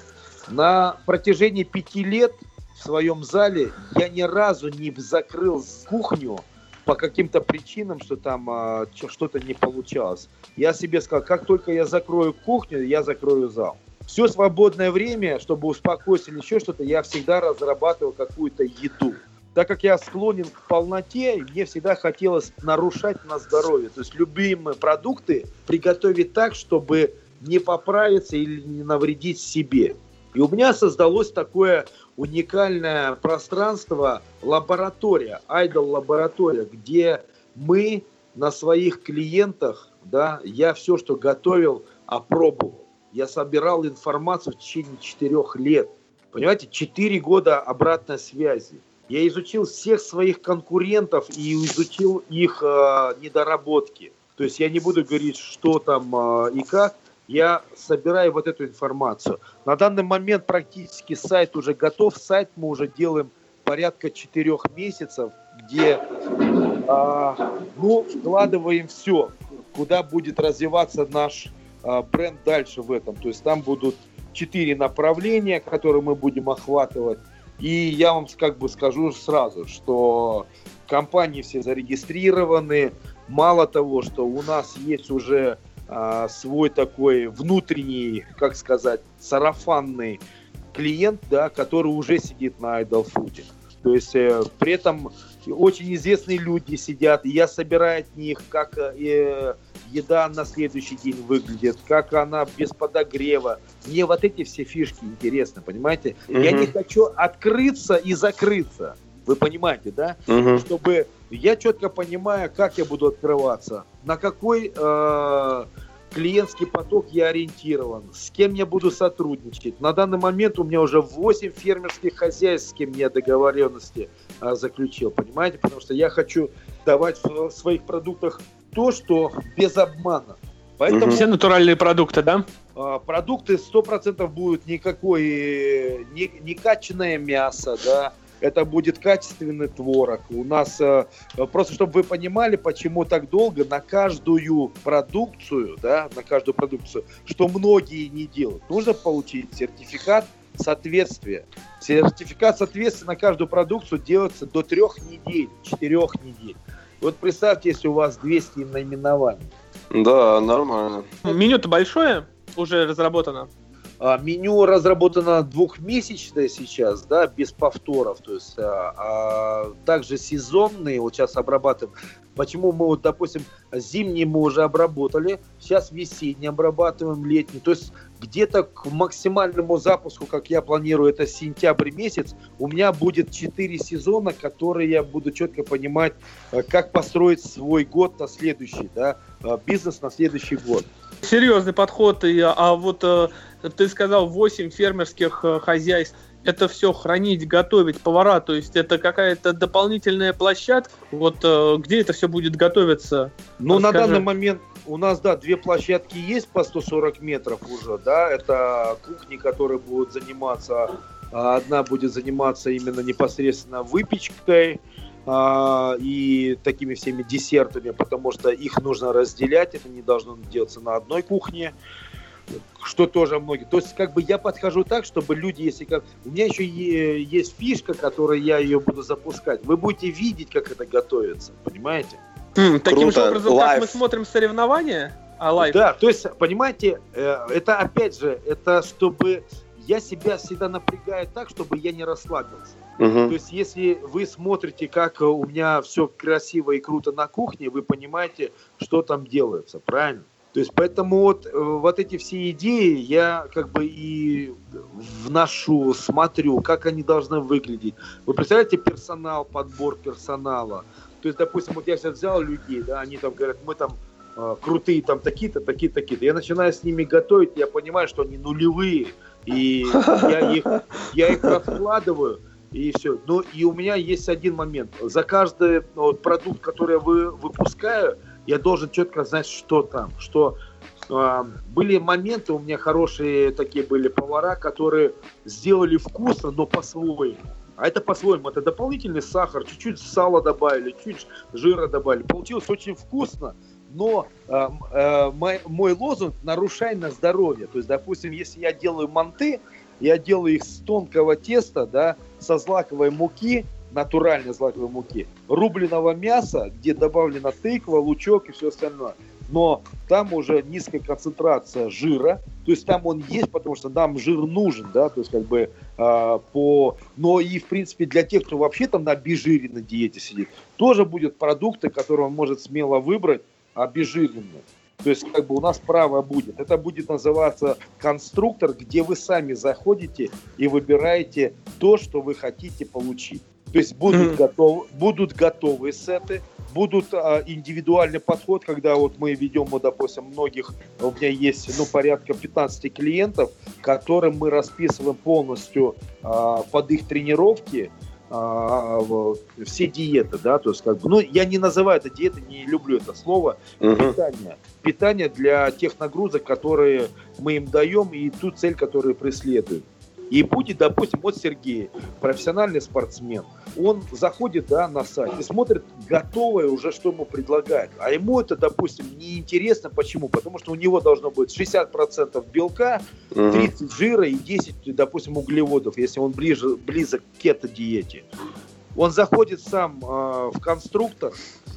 На протяжении пяти лет в своем зале я ни разу не закрыл кухню по каким-то причинам, что там а, что-то не получалось. Я себе сказал, как только я закрою кухню, я закрою зал. Все свободное время, чтобы успокоиться или еще что-то, я всегда разрабатывал какую-то еду. так как я склонен к полноте, мне всегда хотелось нарушать на здоровье. То есть любимые продукты приготовить так, чтобы не поправиться или не навредить себе. И у меня создалось такое уникальное пространство, лаборатория, Idol лаборатория, где мы на своих клиентах, да, я все, что готовил, опробовал. Я собирал информацию в течение четырех лет. Понимаете, четыре года обратной связи. Я изучил всех своих конкурентов и изучил их э, недоработки. То есть я не буду говорить, что там э, и как. Я собираю вот эту информацию. На данный момент практически сайт уже готов. Сайт мы уже делаем порядка четырех месяцев, где э, ну, вкладываем все, куда будет развиваться наш э, бренд дальше в этом. То есть там будут четыре направления, которые мы будем охватывать. И я вам как бы скажу сразу, что компании все зарегистрированы. Мало того, что у нас есть уже а, свой такой внутренний, как сказать, сарафанный клиент, да, который уже сидит на Idol Food. То есть э, при этом очень известные люди сидят, и я собираю от них, как э, еда на следующий день выглядит, как она без подогрева. Мне вот эти все фишки интересны, понимаете? Угу. Я не хочу открыться и закрыться. Вы понимаете, да? Угу. Чтобы я четко понимаю, как я буду открываться, на какой э, клиентский поток я ориентирован, с кем я буду сотрудничать. На данный момент у меня уже 8 фермерских хозяйств, с кем я договоренности э, заключил, понимаете? Потому что я хочу давать в своих продуктах то, что без обмана. Поэтому, Все натуральные продукты, да? А, продукты 100% будут никакой, не, не качанное мясо, да, это будет качественный творог. У нас, э, просто чтобы вы понимали, почему так долго, на каждую продукцию, да, на каждую продукцию, что многие не делают, нужно получить сертификат соответствия. Сертификат соответствия на каждую продукцию делается до трех недель, четырех недель. Вот представьте, если у вас 200 наименований. Да, нормально. Меню-то большое, уже разработано. А, меню разработано двухмесячное сейчас, да, без повторов, то есть, а, а также сезонные, вот сейчас обрабатываем. Почему мы вот, допустим, зимний мы уже обработали, сейчас весенний обрабатываем, летний. То есть где-то к максимальному запуску, как я планирую, это сентябрь месяц, у меня будет 4 сезона, которые я буду четко понимать, э, как построить свой год на следующий, да, э, бизнес на следующий год. Серьезный подход, а вот э, ты сказал 8 фермерских хозяйств, это все хранить, готовить, повара, то есть это какая-то дополнительная площадка, вот где это все будет готовиться? Ну, Расскажи. на данный момент у нас, да, две площадки есть по 140 метров уже, да, это кухни, которые будут заниматься, а, одна будет заниматься именно непосредственно выпечкой, а, и такими всеми десертами, потому что их нужно разделять, это не должно делаться на одной кухне, что тоже многие. То есть, как бы я подхожу так, чтобы люди, если как... У меня еще есть фишка, которая я ее буду запускать. Вы будете видеть, как это готовится, понимаете? Mm, таким же образом, Live. как мы смотрим соревнования, а live. Да, то есть, понимаете, э, это опять же, это чтобы я себя всегда напрягаю так, чтобы я не расслабился. Угу. То есть, если вы смотрите, как у меня все красиво и круто на кухне, вы понимаете, что там делается, правильно? То есть, поэтому вот, э, вот эти все идеи я как бы и вношу, смотрю, как они должны выглядеть. Вы представляете персонал, подбор персонала, то есть, допустим, вот я сейчас взял людей, да, они там говорят, мы там э, крутые там такие-то, такие-то, такие-то. Я начинаю с ними готовить, я понимаю, что они нулевые, и я их, я их раскладываю, и все. Ну, и у меня есть один момент. За каждый ну, вот, продукт, который я вы, выпускаю, я должен четко знать, что там, что э, были моменты, у меня хорошие такие были повара, которые сделали вкусно, но по-своему. А это по-своему, это дополнительный сахар, чуть-чуть сала добавили, чуть жира добавили. Получилось очень вкусно, но э, э, мой, мой лозунг «нарушай на здоровье». То есть, допустим, если я делаю манты, я делаю их с тонкого теста, да, со злаковой муки, натуральной злаковой муки, рубленого мяса, где добавлена тыква, лучок и все остальное. но там уже низкая концентрация жира, то есть там он есть, потому что нам жир нужен, да, то есть как бы э, по... Но и, в принципе, для тех, кто вообще там на обезжиренной диете сидит, тоже будет продукты, которые он может смело выбрать, обезжиренные. То есть как бы у нас право будет. Это будет называться конструктор, где вы сами заходите и выбираете то, что вы хотите получить. То есть будут, mm-hmm. готов, будут готовые сеты, будут а, индивидуальный подход, когда вот мы ведем, вот, допустим, многих, у меня есть, ну, порядка 15 клиентов, которым мы расписываем полностью а, под их тренировки, а, все диеты, да, то есть как бы, ну, я не называю это диетой, не люблю это слово, uh-huh. питание. Питание для тех нагрузок, которые мы им даем, и ту цель, которую преследуем. И будет, допустим, вот Сергей, профессиональный спортсмен, он заходит да, на сайт и смотрит готовое уже, что ему предлагают. А ему это, допустим, неинтересно. Почему? Потому что у него должно быть 60% белка, 30 жира и 10, допустим, углеводов, если он ближе, близок к кето-диете. Он заходит сам э, в конструктор,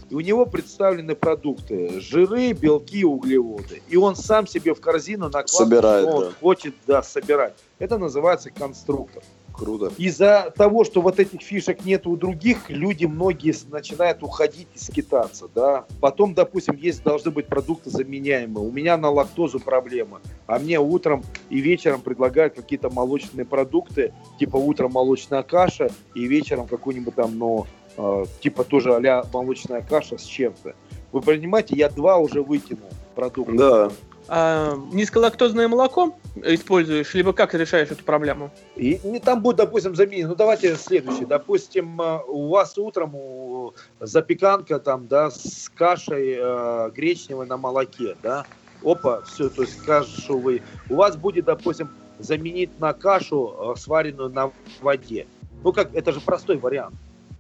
и у него представлены продукты, жиры, белки, углеводы. И он сам себе в корзину накладывает, Собирает, он да. хочет да, собирать. Это называется конструктор. Круто. Из-за того, что вот этих фишек нет у других, люди многие начинают уходить и скитаться, да. Потом, допустим, есть должны быть продукты заменяемые. У меня на лактозу проблема, а мне утром и вечером предлагают какие-то молочные продукты, типа утром молочная каша и вечером какой-нибудь там, ну, э, типа тоже а молочная каша с чем-то. Вы понимаете, я два уже выкинул продукта. Да. А, низколактозное молоко используешь, либо как решаешь эту проблему? И, и там будет, допустим, заменить. Ну, давайте следующий. Допустим, э, у вас утром запеканка там, да, с кашей э, гречневой на молоке, да. Опа, все, то есть кашу вы... У вас будет, допустим, заменить на кашу, э, сваренную на воде. Ну, как, это же простой вариант.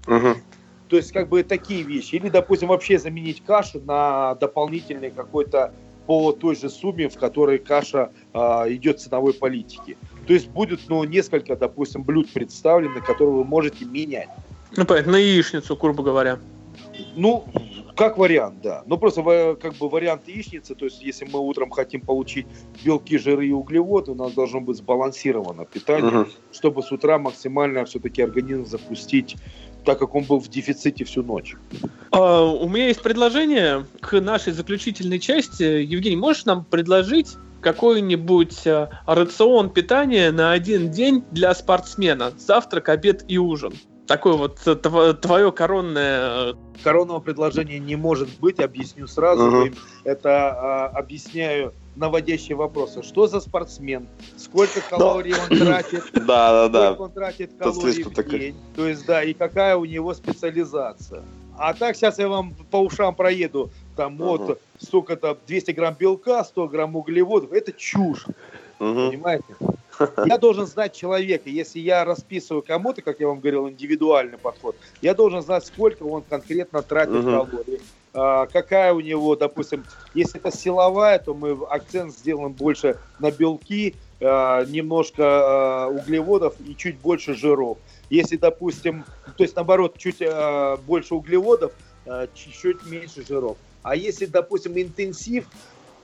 Угу. То есть, как бы такие вещи. Или, допустим, вообще заменить кашу на дополнительный какой-то по той же сумме, в которой каша а, идет ценовой политики. То есть будет ну, несколько, допустим, блюд представлены, которые вы можете менять. Ну, понятно, на яичницу, грубо говоря. Ну, как вариант, да. Но просто как бы вариант яичницы, то есть если мы утром хотим получить белки, жиры и углеводы, у нас должно быть сбалансировано питание, угу. чтобы с утра максимально все-таки организм запустить так как он был в дефиците всю ночь. А, у меня есть предложение к нашей заключительной части. Евгений, можешь нам предложить какой-нибудь э, рацион питания на один день для спортсмена? Завтрак, обед и ужин. Такое вот э, твое коронное... Э, Коронного предложения не может быть, объясню сразу. Uh-huh. Это а, объясняю наводящие вопросы. Что за спортсмен? Сколько калорий он тратит? Да, да, да. Сколько он тратит калорий в день? То есть, да, и какая у него специализация. А так сейчас я вам по ушам проеду. Там вот столько-то 200 грамм белка, 100 грамм углеводов. Это чушь. Понимаете? Я должен знать человека. Если я расписываю кому-то, как я вам говорил, индивидуальный подход, я должен знать, сколько он конкретно тратит калорий. А, какая у него, допустим, если это силовая, то мы акцент сделаем больше на белки, а, немножко а, углеводов и чуть больше жиров. Если, допустим, то есть наоборот, чуть больше углеводов, чуть-чуть меньше жиров. А если, допустим, интенсив,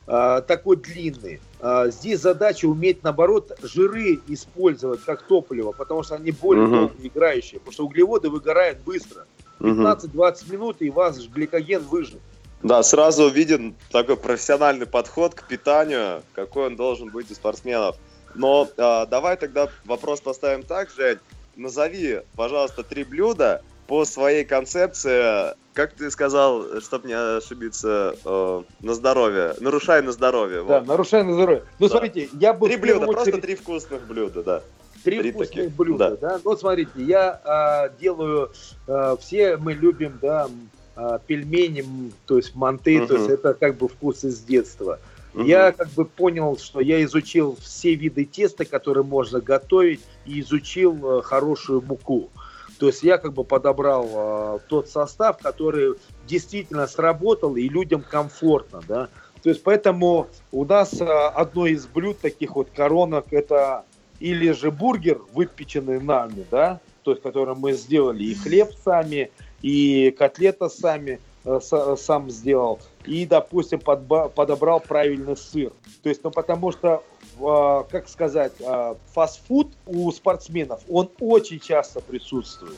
такой длинный. Здесь задача уметь, наоборот, жиры использовать как топливо, потому что они более долго играющие, потому что углеводы выгорают быстро. 15-20 минут, и ваш гликоген выжил. Да, сразу виден такой профессиональный подход к питанию, какой он должен быть у спортсменов. Но э, давай тогда вопрос поставим так, Жень. Назови, пожалуйста, три блюда по своей концепции, как ты сказал, чтобы не ошибиться, э, на здоровье. Нарушай на здоровье. Да, вот. нарушай на здоровье. Ну, да. смотрите, я бы... Три блюда, очередь... просто три вкусных блюда, да. Три, Три вкусных таких. блюда, да. да. Вот смотрите, я а, делаю, а, все мы любим, да, а, пельмени, то есть манты, uh-huh. то есть это как бы вкус из детства. Я как бы понял, что я изучил все виды теста, которые можно готовить, и изучил а, хорошую муку. То есть я как бы подобрал а, тот состав, который действительно сработал и людям комфортно, да. То есть поэтому у нас а, одно из блюд таких вот коронок это или же бургер, выпеченный нами, да, то есть, который мы сделали, и хлеб сами, и котлета сами. э, сам сделал, и, допустим, подобрал правильный сыр. То есть, ну, потому что, э, как сказать, э, фастфуд у спортсменов, он очень часто присутствует.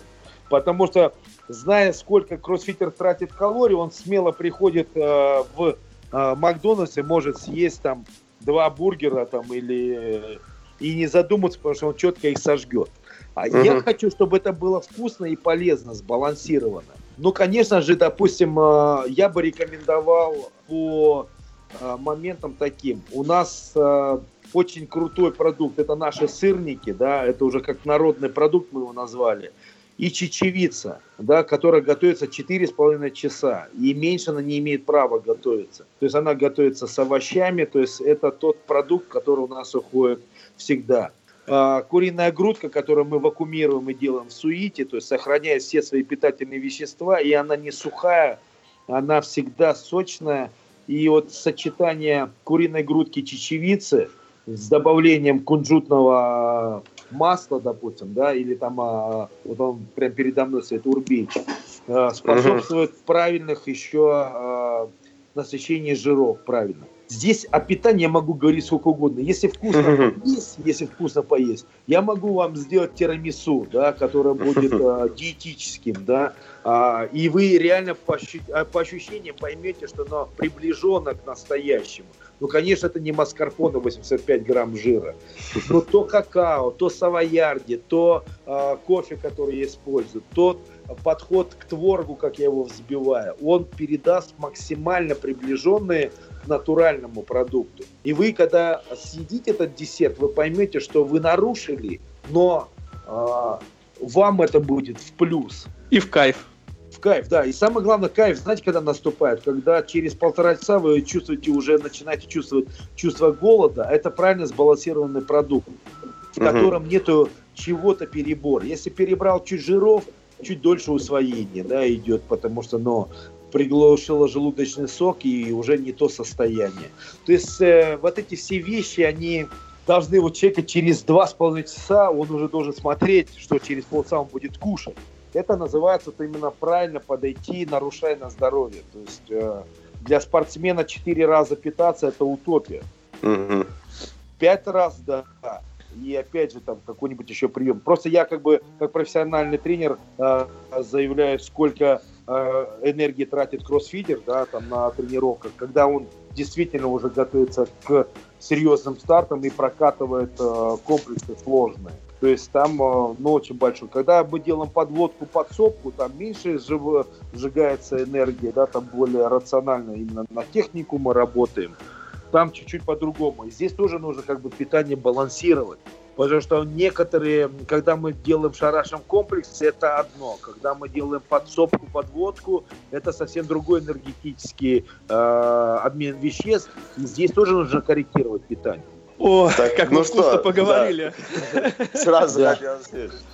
Потому что, зная, сколько кроссфитер тратит калорий, он смело приходит э, в э, Макдональдс и может съесть там два бургера там или и не задуматься, потому что он четко их сожгет. А угу. я хочу, чтобы это было вкусно и полезно, сбалансировано. Ну, конечно же, допустим, э, я бы рекомендовал по э, моментам таким. У нас э, очень крутой продукт, это наши сырники, да, это уже как народный продукт мы его назвали и чечевица, да, которая готовится 4,5 часа, и меньше она не имеет права готовиться. То есть она готовится с овощами, то есть это тот продукт, который у нас уходит всегда. А, куриная грудка, которую мы вакуумируем и делаем в суите, то есть сохраняет все свои питательные вещества, и она не сухая, она всегда сочная. И вот сочетание куриной грудки чечевицы с добавлением кунжутного масло, допустим, да, или там, а, вот он прям передо мной стоит, урбеч, а, способствует uh-huh. правильных еще а, насыщении жиров, правильно. Здесь о питании я могу говорить сколько угодно. Если вкусно поесть, если вкусно поесть, я могу вам сделать тирамису, да, которое будет uh, диетическим, да, а, и вы реально по, ощу- по ощущениям поймете, что оно приближено к настоящему. Ну, конечно, это не маскарпоне 85 грамм жира. Но то какао, то савоярди, то э, кофе, который я использую, тот подход к творогу, как я его взбиваю, он передаст максимально приближенные к натуральному продукту. И вы, когда съедите этот десерт, вы поймете, что вы нарушили, но э, вам это будет в плюс. И в кайф кайф, да. И самое главное, кайф, знаете, когда наступает? Когда через полтора часа вы чувствуете, уже начинаете чувствовать чувство голода. Это правильно сбалансированный продукт, в котором угу. нету чего-то перебор. Если перебрал чуть жиров, чуть дольше усвоение, да, идет, потому что, но приглушило желудочный сок и уже не то состояние. То есть э, вот эти все вещи, они должны вот человека через два с половиной часа, он уже должен смотреть, что через полчаса он будет кушать. Это называется вот именно правильно подойти, нарушая на здоровье. То есть э, для спортсмена 4 раза питаться это утопия. Угу. 5 раз, да. И опять же там какой-нибудь еще прием. Просто я как бы как профессиональный тренер э, заявляю, сколько э, энергии тратит кроссфитер, да, там на тренировках, когда он действительно уже готовится к серьезным стартам и прокатывает э, комплексы сложные. То есть там, э, ну, очень большой. Когда мы делаем подводку, подсобку, там меньше сжигается энергия, да, там более рационально именно на технику мы работаем. Там чуть-чуть по-другому. Здесь тоже нужно как бы питание балансировать. Потому что некоторые, когда мы делаем шарашем комплексе, это одно. Когда мы делаем подсобку, подводку, это совсем другой энергетический э, обмен веществ. И здесь тоже нужно корректировать питание. О, так, как ну мы вкусно что, поговорили. Да. Сразу да.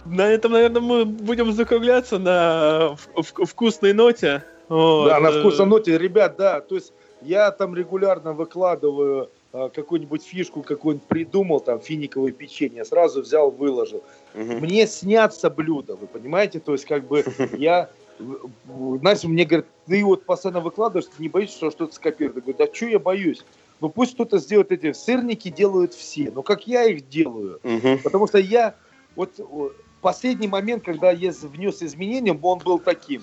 На этом, наверное, мы будем закругляться на вкусной ноте. Вот. Да, на вкусной ноте. Ребят, да, то есть я там регулярно выкладываю а, какую-нибудь фишку, какую-нибудь придумал, там, финиковое печенье, сразу взял, выложил. Угу. Мне снятся блюда, вы понимаете? То есть, как бы, я Настя мне говорит, ты вот постоянно выкладываешь, ты не боишься, что что-то скопируют? Я говорю, да что я боюсь? Ну пусть кто-то сделает эти сырники, делают все. Но как я их делаю? Угу. Потому что я вот последний момент, когда я внес изменения, он был таким.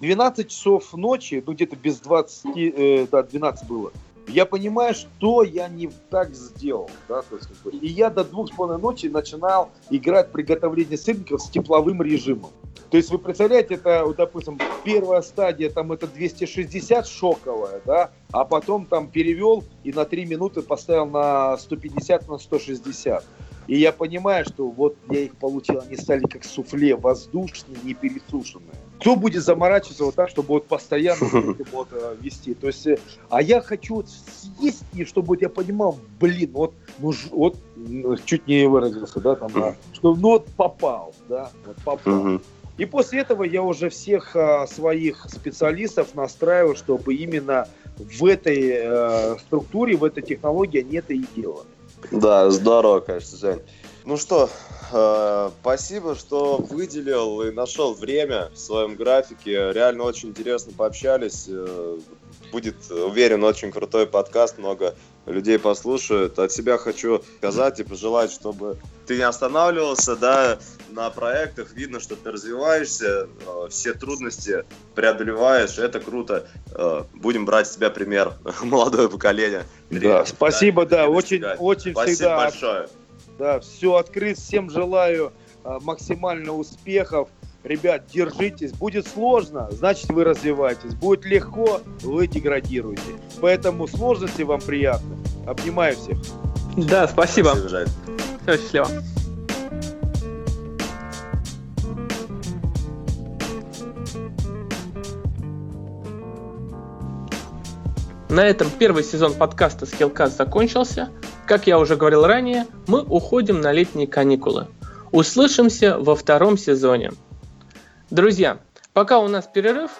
12 часов ночи, ну где-то без 20, э, да, 12 было. Я понимаю, что я не так сделал. Да, то есть, как бы, и я до двух с половиной ночи начинал играть приготовление сырников с тепловым режимом. То есть вы представляете, это, вот, допустим, первая стадия, там это 260 шоковая, да, а потом там перевел и на 3 минуты поставил на 150, на 160. И я понимаю, что вот я их получил, они стали как суфле, воздушные, не пересушенные. Кто будет заморачиваться вот так, чтобы вот постоянно вот э, вести? То есть, э, а я хочу вот съесть, и чтобы вот я понимал, блин, вот, ну, вот, ну, чуть не выразился, да, там, да, что, ну, вот попал, да, вот попал. И после этого я уже всех а, своих специалистов настраиваю, чтобы именно в этой э, структуре, в этой технологии они это и делали. Да, здорово, конечно, Жень. Ну что, э, спасибо, что выделил и нашел время в своем графике. Реально очень интересно пообщались. Э, будет, уверен, очень крутой подкаст, много людей послушают. От себя хочу сказать и пожелать, чтобы ты не останавливался, да, на проектах. Видно, что ты развиваешься, э, все трудности преодолеваешь. Это круто. Э, будем брать с тебя пример, молодое поколение. Да, спасибо, да, очень, очень Спасибо всегда. большое. Да, все открыт, всем желаю а, максимально успехов. Ребят, держитесь. Будет сложно, значит вы развиваетесь. Будет легко, вы деградируете. Поэтому сложности вам приятны. Обнимаю всех. Да, спасибо. Спасибо. Все, счастливо. На этом первый сезон подкаста Skillcast закончился. Как я уже говорил ранее, мы уходим на летние каникулы. Услышимся во втором сезоне. Друзья, пока у нас перерыв,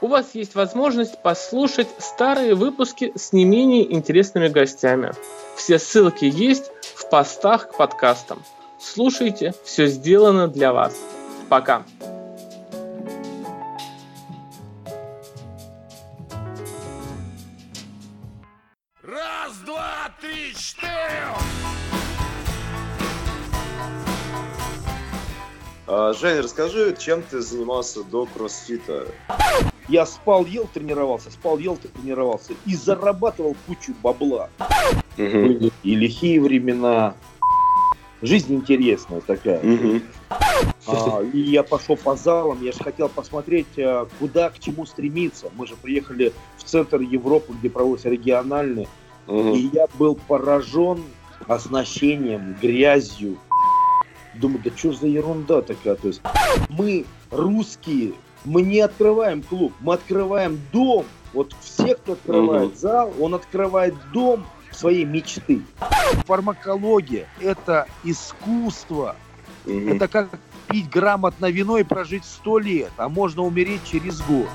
у вас есть возможность послушать старые выпуски с не менее интересными гостями. Все ссылки есть в постах к подкастам. Слушайте, все сделано для вас. Пока. А, Жень, расскажи, чем ты занимался до кроссфита? Я спал, ел, тренировался, спал, ел, тренировался. И зарабатывал кучу бабла. И лихие времена. Жизнь интересная такая. А, и я пошел по залам, я же хотел посмотреть, а, куда, к чему стремиться. Мы же приехали в центр Европы, где проводятся региональные. И я был поражен оснащением, грязью. Думаю, да что за ерунда такая? То есть мы, русские, мы не открываем клуб, мы открываем дом. Вот все, кто открывает Мгм. зал, он открывает дом своей мечты. Фармакология – это искусство. Мгм. Это как пить грамотно вино и прожить сто лет, а можно умереть через год.